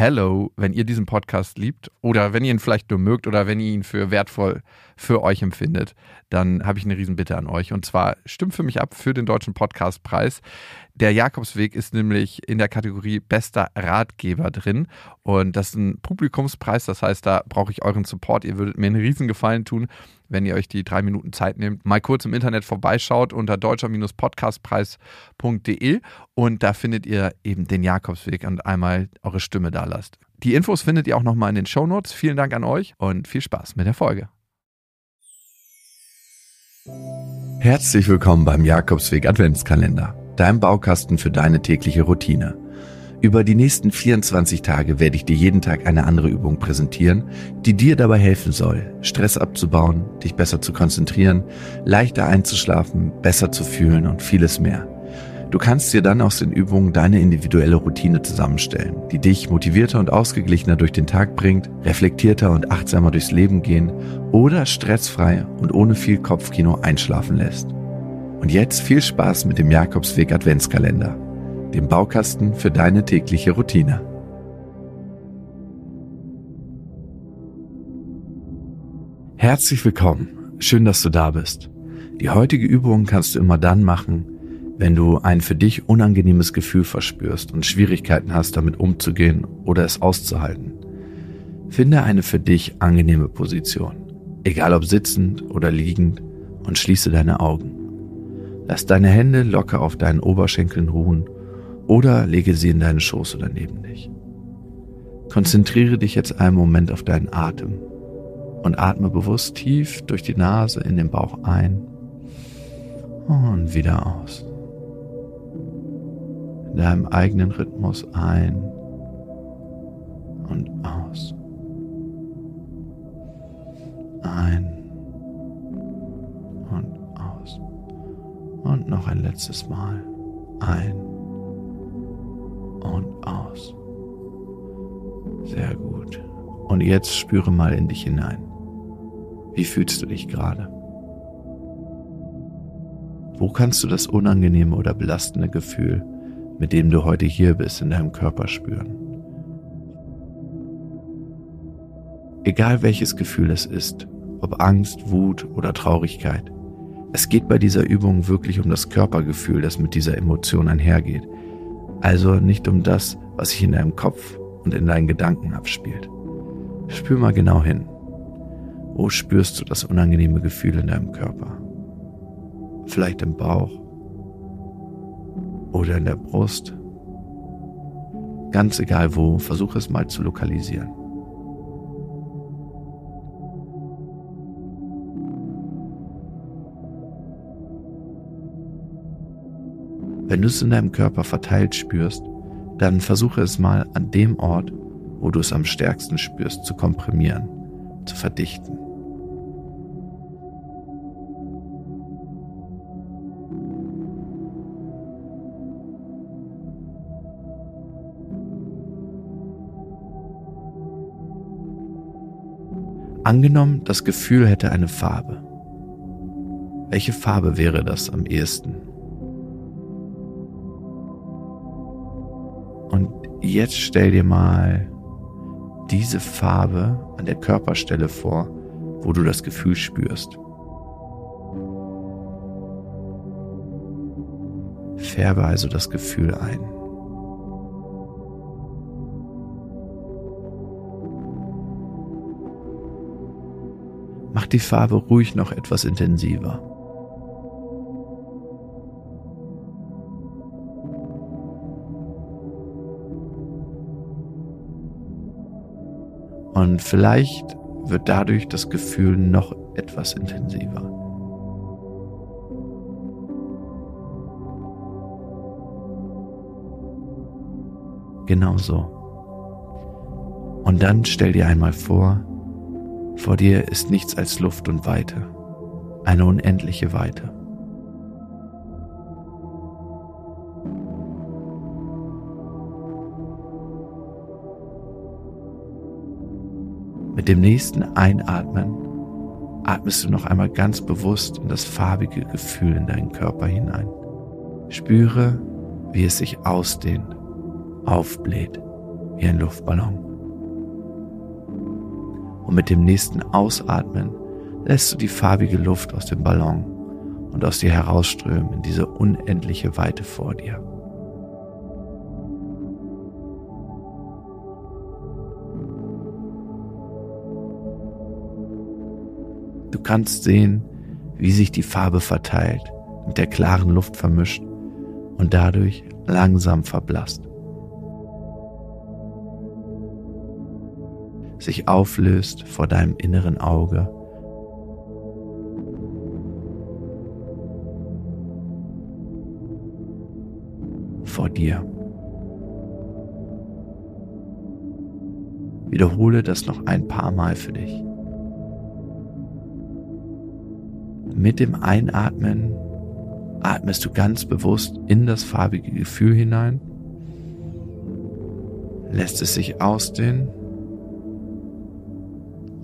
hello, wenn ihr diesen Podcast liebt oder wenn ihr ihn vielleicht nur mögt oder wenn ihr ihn für wertvoll für euch empfindet, dann habe ich eine Riesenbitte an euch. Und zwar stimmt für mich ab für den Deutschen Podcastpreis. Der Jakobsweg ist nämlich in der Kategorie bester Ratgeber drin. Und das ist ein Publikumspreis. Das heißt, da brauche ich euren Support. Ihr würdet mir einen Riesengefallen tun, wenn ihr euch die drei Minuten Zeit nehmt, mal kurz im Internet vorbeischaut unter deutscher-podcastpreis.de und da findet ihr eben den Jakobsweg und einmal eure Stimme da lasst. Die Infos findet ihr auch nochmal in den Shownotes. Vielen Dank an euch und viel Spaß mit der Folge. Herzlich willkommen beim Jakobsweg Adventskalender, deinem Baukasten für deine tägliche Routine. Über die nächsten 24 Tage werde ich dir jeden Tag eine andere Übung präsentieren, die dir dabei helfen soll, Stress abzubauen, dich besser zu konzentrieren, leichter einzuschlafen, besser zu fühlen und vieles mehr. Du kannst dir dann aus den Übungen deine individuelle Routine zusammenstellen, die dich motivierter und ausgeglichener durch den Tag bringt, reflektierter und achtsamer durchs Leben gehen oder stressfrei und ohne viel Kopfkino einschlafen lässt. Und jetzt viel Spaß mit dem Jakobsweg Adventskalender dem Baukasten für deine tägliche Routine. Herzlich willkommen, schön, dass du da bist. Die heutige Übung kannst du immer dann machen, wenn du ein für dich unangenehmes Gefühl verspürst und Schwierigkeiten hast, damit umzugehen oder es auszuhalten. Finde eine für dich angenehme Position, egal ob sitzend oder liegend, und schließe deine Augen. Lass deine Hände locker auf deinen Oberschenkeln ruhen oder lege sie in deinen Schoß oder neben dich. Konzentriere dich jetzt einen Moment auf deinen Atem und atme bewusst tief durch die Nase in den Bauch ein und wieder aus. In deinem eigenen Rhythmus ein und aus. Ein und aus. Und noch ein letztes Mal. Ein und aus. Sehr gut. Und jetzt spüre mal in dich hinein. Wie fühlst du dich gerade? Wo kannst du das unangenehme oder belastende Gefühl, mit dem du heute hier bist, in deinem Körper spüren? Egal welches Gefühl es ist, ob Angst, Wut oder Traurigkeit, es geht bei dieser Übung wirklich um das Körpergefühl, das mit dieser Emotion einhergeht, also nicht um das, was sich in deinem Kopf und in deinen Gedanken abspielt. Spür mal genau hin. Wo spürst du das unangenehme Gefühl in deinem Körper? Vielleicht im Bauch oder in der Brust. Ganz egal wo, versuche es mal zu lokalisieren. Wenn du es in deinem Körper verteilt spürst, dann versuche es mal an dem Ort, wo du es am stärksten spürst, zu komprimieren, zu verdichten. Angenommen, das Gefühl hätte eine Farbe. Welche Farbe wäre das am ehesten? Jetzt stell dir mal diese Farbe an der Körperstelle vor, wo du das Gefühl spürst. Färbe also das Gefühl ein. Mach die Farbe ruhig noch etwas intensiver. Und vielleicht wird dadurch das Gefühl noch etwas intensiver. Genau so. Und dann stell dir einmal vor, vor dir ist nichts als Luft und Weite, eine unendliche Weite. Mit dem nächsten Einatmen atmest du noch einmal ganz bewusst in das farbige Gefühl in deinen Körper hinein. Spüre, wie es sich ausdehnt, aufbläht, wie ein Luftballon. Und mit dem nächsten Ausatmen lässt du die farbige Luft aus dem Ballon und aus dir herausströmen in diese unendliche Weite vor dir. Du kannst sehen, wie sich die Farbe verteilt, mit der klaren Luft vermischt und dadurch langsam verblasst. Sich auflöst vor deinem inneren Auge. Vor dir. Wiederhole das noch ein paar Mal für dich. Mit dem Einatmen atmest du ganz bewusst in das farbige Gefühl hinein, lässt es sich ausdehnen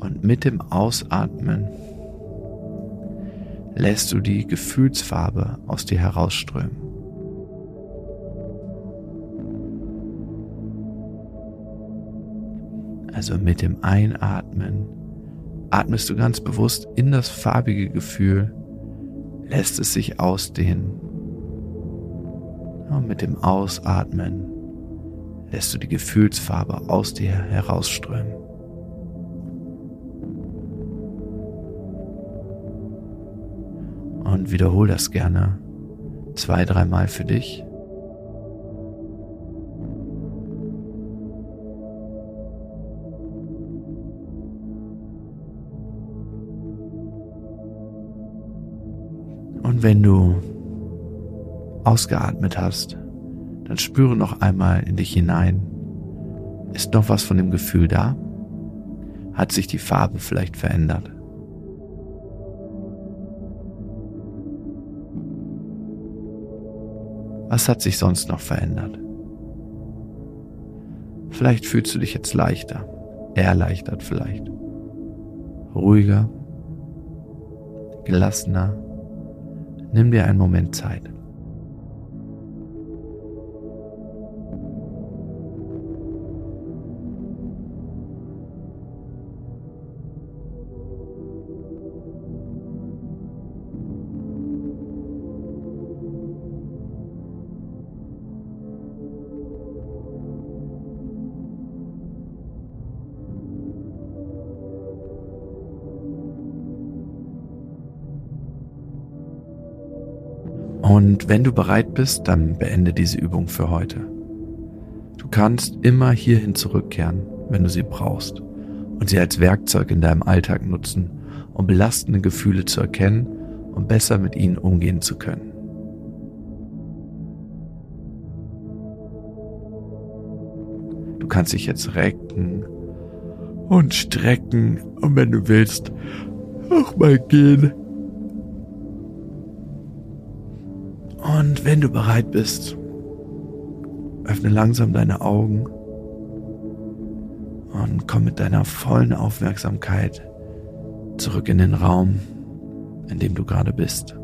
und mit dem Ausatmen lässt du die Gefühlsfarbe aus dir herausströmen. Also mit dem Einatmen atmest du ganz bewusst in das farbige Gefühl, lässt es sich ausdehnen. Und mit dem Ausatmen lässt du die Gefühlsfarbe aus dir herausströmen. Und wiederhol das gerne zwei, dreimal für dich. Und wenn du ausgeatmet hast, dann spüre noch einmal in dich hinein. Ist noch was von dem Gefühl da? Hat sich die Farbe vielleicht verändert? Was hat sich sonst noch verändert? Vielleicht fühlst du dich jetzt leichter, erleichtert vielleicht, ruhiger, gelassener, Nimm dir einen Moment Zeit. Und wenn du bereit bist, dann beende diese Übung für heute. Du kannst immer hierhin zurückkehren, wenn du sie brauchst, und sie als Werkzeug in deinem Alltag nutzen, um belastende Gefühle zu erkennen und besser mit ihnen umgehen zu können. Du kannst dich jetzt recken und strecken und wenn du willst, auch mal gehen. Und wenn du bereit bist, öffne langsam deine Augen und komm mit deiner vollen Aufmerksamkeit zurück in den Raum, in dem du gerade bist.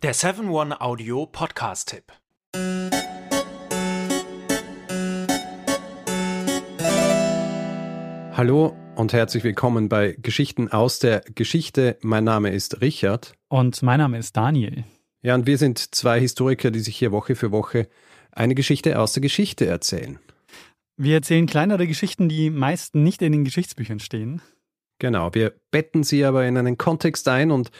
Der 7-One Audio Podcast-Tipp. Hallo und herzlich willkommen bei Geschichten aus der Geschichte. Mein Name ist Richard. Und mein Name ist Daniel. Ja, und wir sind zwei Historiker, die sich hier Woche für Woche eine Geschichte aus der Geschichte erzählen. Wir erzählen kleinere Geschichten, die meist nicht in den Geschichtsbüchern stehen. Genau, wir betten sie aber in einen Kontext ein und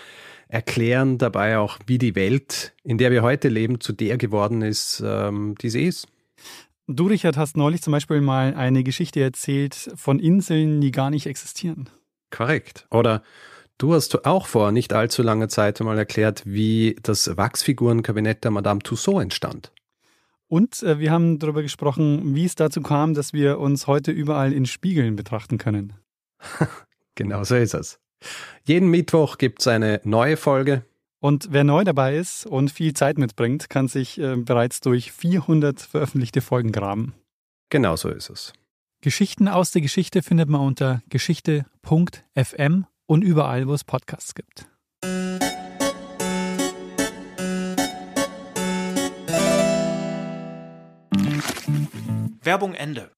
erklären dabei auch, wie die Welt, in der wir heute leben, zu der geworden ist, ähm, die sie ist. Du, Richard, hast neulich zum Beispiel mal eine Geschichte erzählt von Inseln, die gar nicht existieren. Korrekt. Oder du hast auch vor nicht allzu langer Zeit einmal erklärt, wie das Wachsfigurenkabinett der Madame Tussaud entstand. Und äh, wir haben darüber gesprochen, wie es dazu kam, dass wir uns heute überall in Spiegeln betrachten können. genau so ist es. Jeden Mittwoch gibt es eine neue Folge. Und wer neu dabei ist und viel Zeit mitbringt, kann sich äh, bereits durch 400 veröffentlichte Folgen graben. Genau so ist es. Geschichten aus der Geschichte findet man unter geschichte.fm und überall, wo es Podcasts gibt. Werbung Ende.